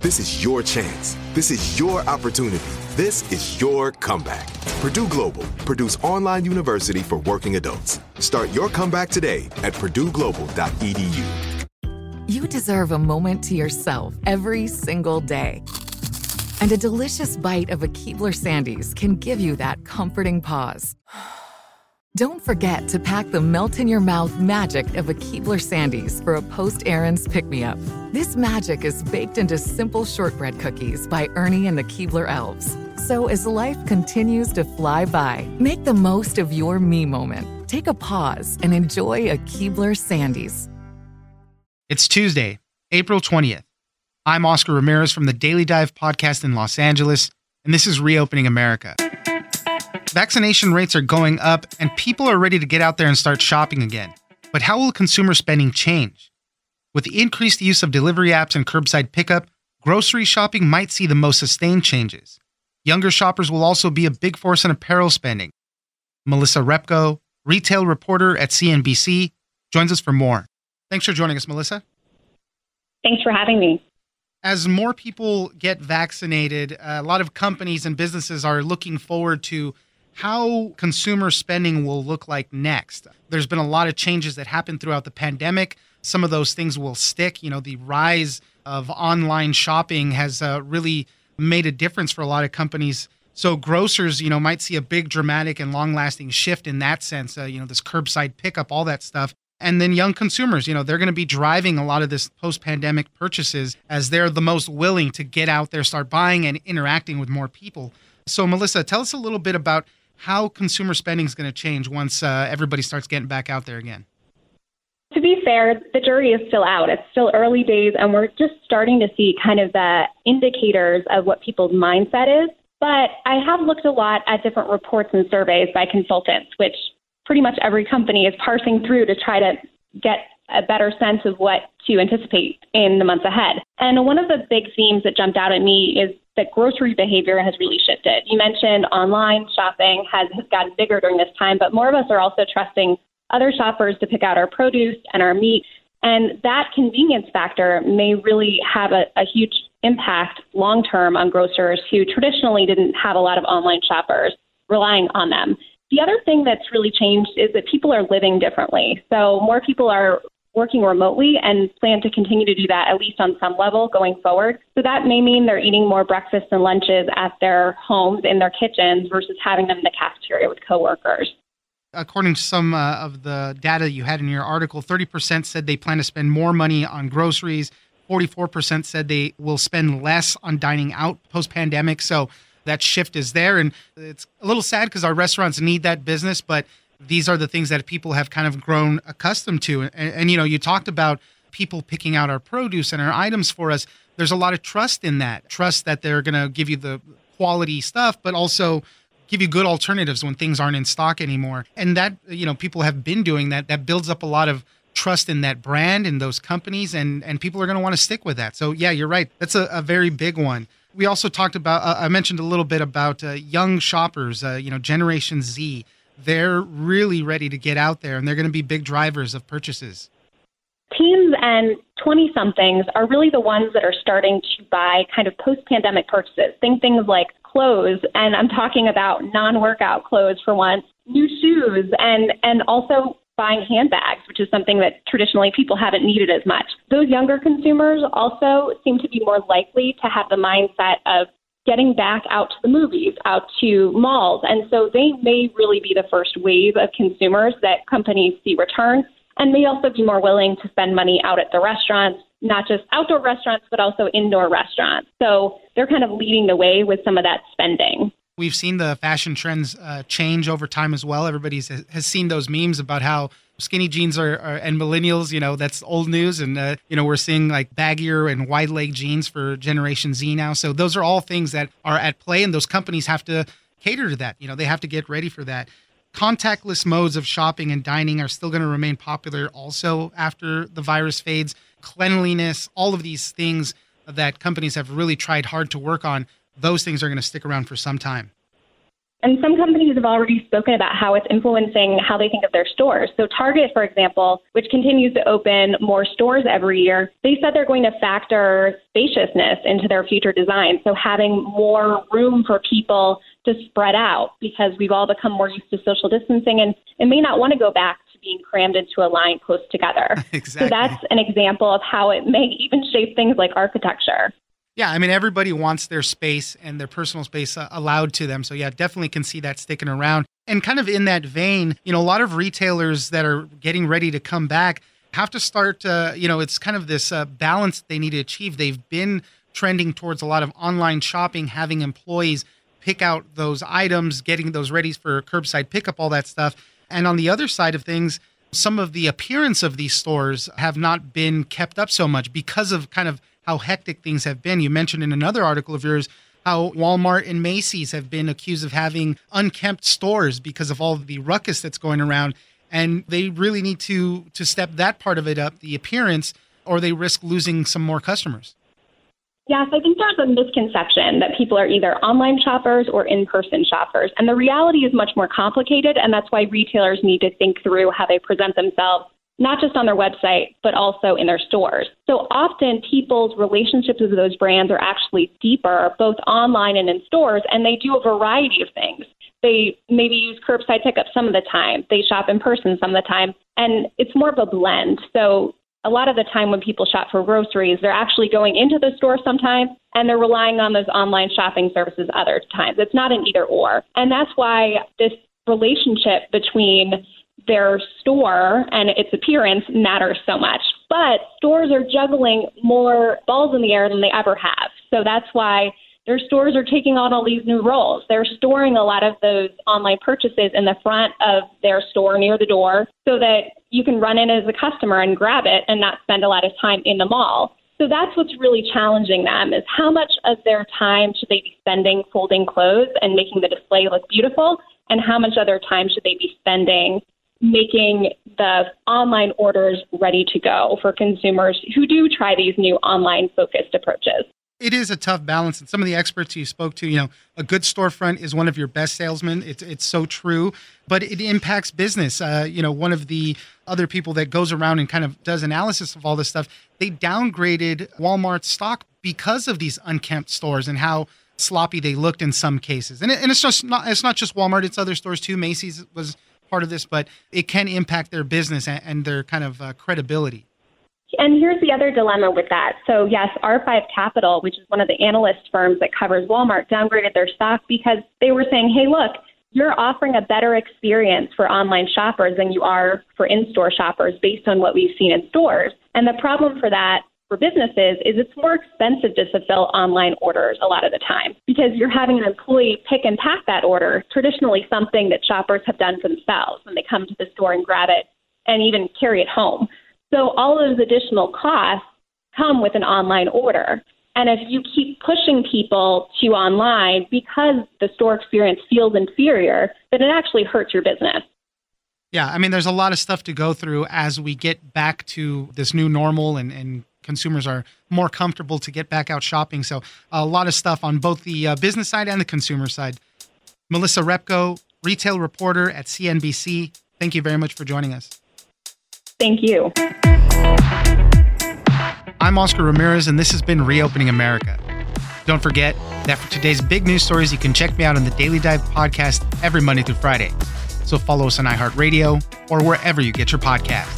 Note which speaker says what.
Speaker 1: This is your chance. This is your opportunity. This is your comeback. Purdue Global, Purdue's online university for working adults. Start your comeback today at purdueglobal.edu.
Speaker 2: You deserve a moment to yourself every single day. And a delicious bite of a Keebler Sandies can give you that comforting pause. Don't forget to pack the melt in your mouth magic of a Keebler Sandies for a post errands pick me up. This magic is baked into simple shortbread cookies by Ernie and the Keebler Elves. So as life continues to fly by, make the most of your me moment. Take a pause and enjoy a Keebler Sandies.
Speaker 3: It's Tuesday, April 20th. I'm Oscar Ramirez from the Daily Dive podcast in Los Angeles, and this is Reopening America. Vaccination rates are going up, and people are ready to get out there and start shopping again. But how will consumer spending change? With the increased use of delivery apps and curbside pickup, grocery shopping might see the most sustained changes. Younger shoppers will also be a big force in apparel spending. Melissa Repko, retail reporter at CNBC, joins us for more. Thanks for joining us, Melissa.
Speaker 4: Thanks for having me.
Speaker 3: As more people get vaccinated, a lot of companies and businesses are looking forward to how consumer spending will look like next. There's been a lot of changes that happened throughout the pandemic. Some of those things will stick. You know, the rise of online shopping has uh, really made a difference for a lot of companies. So grocers, you know, might see a big, dramatic, and long-lasting shift in that sense. Uh, you know, this curbside pickup, all that stuff. And then young consumers, you know, they're going to be driving a lot of this post-pandemic purchases as they're the most willing to get out there, start buying, and interacting with more people. So, Melissa, tell us a little bit about how consumer spending is going to change once uh, everybody starts getting back out there again.
Speaker 4: To be fair, the jury is still out. It's still early days, and we're just starting to see kind of the indicators of what people's mindset is. But I have looked a lot at different reports and surveys by consultants, which pretty much every company is parsing through to try to get a better sense of what to anticipate in the months ahead. And one of the big themes that jumped out at me is that grocery behavior has really shifted. You mentioned online shopping has, has gotten bigger during this time, but more of us are also trusting other shoppers to pick out our produce and our meat. And that convenience factor may really have a, a huge impact long term on grocers who traditionally didn't have a lot of online shoppers relying on them. The other thing that's really changed is that people are living differently. So more people are working remotely and plan to continue to do that at least on some level going forward. So that may mean they're eating more breakfasts and lunches at their homes in their kitchens versus having them in the cafeteria with coworkers.
Speaker 3: According to some uh, of the data you had in your article, 30% said they plan to spend more money on groceries. 44% said they will spend less on dining out post pandemic. So that shift is there. And it's a little sad because our restaurants need that business, but these are the things that people have kind of grown accustomed to. And, and, you know, you talked about people picking out our produce and our items for us. There's a lot of trust in that. Trust that they're going to give you the quality stuff, but also give you good alternatives when things aren't in stock anymore. And that, you know, people have been doing that. That builds up a lot of trust in that brand and those companies and and people are going to want to stick with that. So yeah, you're right. That's a, a very big one. We also talked about uh, I mentioned a little bit about uh, young shoppers, uh, you know, Generation Z they're really ready to get out there and they're going to be big drivers of purchases.
Speaker 4: Teens and 20 somethings are really the ones that are starting to buy kind of post pandemic purchases. Think things like clothes, and I'm talking about non workout clothes for once, new shoes, and, and also buying handbags, which is something that traditionally people haven't needed as much. Those younger consumers also seem to be more likely to have the mindset of getting back out to the movies, out to malls. And so they may really be the first wave of consumers that companies see return and may also be more willing to spend money out at the restaurants, not just outdoor restaurants, but also indoor restaurants. So they're kind of leading the way with some of that spending.
Speaker 3: We've seen the fashion trends uh, change over time as well. Everybody has seen those memes about how skinny jeans are, are, and millennials you know that's old news. And uh, you know we're seeing like baggier and wide leg jeans for generation z now. So those are all things that are at play and those companies have to cater to that. You know they have to get ready for that. Contactless modes of shopping and dining are still going to remain popular also after the virus fades. Cleanliness all of these things that companies have really tried hard to work on those things are going to stick around for some time
Speaker 4: and some companies have already spoken about how it's influencing how they think of their stores. So, Target, for example, which continues to open more stores every year, they said they're going to factor spaciousness into their future design. So, having more room for people to spread out because we've all become more used to social distancing and, and may not want to go back to being crammed into a line close together.
Speaker 3: exactly.
Speaker 4: So, that's an example of how it may even shape things like architecture.
Speaker 3: Yeah, I mean, everybody wants their space and their personal space uh, allowed to them. So, yeah, definitely can see that sticking around. And kind of in that vein, you know, a lot of retailers that are getting ready to come back have to start, uh, you know, it's kind of this uh, balance they need to achieve. They've been trending towards a lot of online shopping, having employees pick out those items, getting those ready for curbside pickup, all that stuff. And on the other side of things, some of the appearance of these stores have not been kept up so much because of kind of how hectic things have been. You mentioned in another article of yours how Walmart and Macy's have been accused of having unkempt stores because of all the ruckus that's going around and they really need to to step that part of it up, the appearance, or they risk losing some more customers.
Speaker 4: Yes, I think there's a misconception that people are either online shoppers or in person shoppers. And the reality is much more complicated, and that's why retailers need to think through how they present themselves not just on their website, but also in their stores. So often people's relationships with those brands are actually deeper, both online and in stores, and they do a variety of things. They maybe use curbside pickup some of the time, they shop in person some of the time, and it's more of a blend. So a lot of the time when people shop for groceries, they're actually going into the store sometimes and they're relying on those online shopping services other times. It's not an either or. And that's why this relationship between their store and its appearance matters so much. But stores are juggling more balls in the air than they ever have. So that's why their stores are taking on all these new roles. They're storing a lot of those online purchases in the front of their store near the door so that you can run in as a customer and grab it and not spend a lot of time in the mall. So that's what's really challenging them is how much of their time should they be spending folding clothes and making the display look beautiful and how much other time should they be spending making the online orders ready to go for consumers who do try these new online focused approaches.
Speaker 3: It is a tough balance. And some of the experts you spoke to, you know, a good storefront is one of your best salesmen. It's, it's so true, but it impacts business. Uh, you know, one of the other people that goes around and kind of does analysis of all this stuff, they downgraded Walmart's stock because of these unkempt stores and how sloppy they looked in some cases. And, it, and it's just not, it's not just Walmart, it's other stores too. Macy's was part of this, but it can impact their business and, and their kind of uh, credibility.
Speaker 4: And here's the other dilemma with that. So, yes, R5 Capital, which is one of the analyst firms that covers Walmart, downgraded their stock because they were saying, hey, look, you're offering a better experience for online shoppers than you are for in store shoppers based on what we've seen in stores. And the problem for that for businesses is it's more expensive to fulfill online orders a lot of the time because you're having an employee pick and pack that order, traditionally something that shoppers have done for themselves when they come to the store and grab it and even carry it home. So all of those additional costs come with an online order. And if you keep pushing people to online because the store experience feels inferior, then it actually hurts your business.
Speaker 3: Yeah, I mean, there's a lot of stuff to go through as we get back to this new normal and, and consumers are more comfortable to get back out shopping. So a lot of stuff on both the uh, business side and the consumer side. Melissa Repko, retail reporter at CNBC. Thank you very much for joining us.
Speaker 4: Thank you.
Speaker 3: I'm Oscar Ramirez, and this has been Reopening America. Don't forget that for today's big news stories, you can check me out on the Daily Dive podcast every Monday through Friday. So follow us on iHeartRadio or wherever you get your podcast.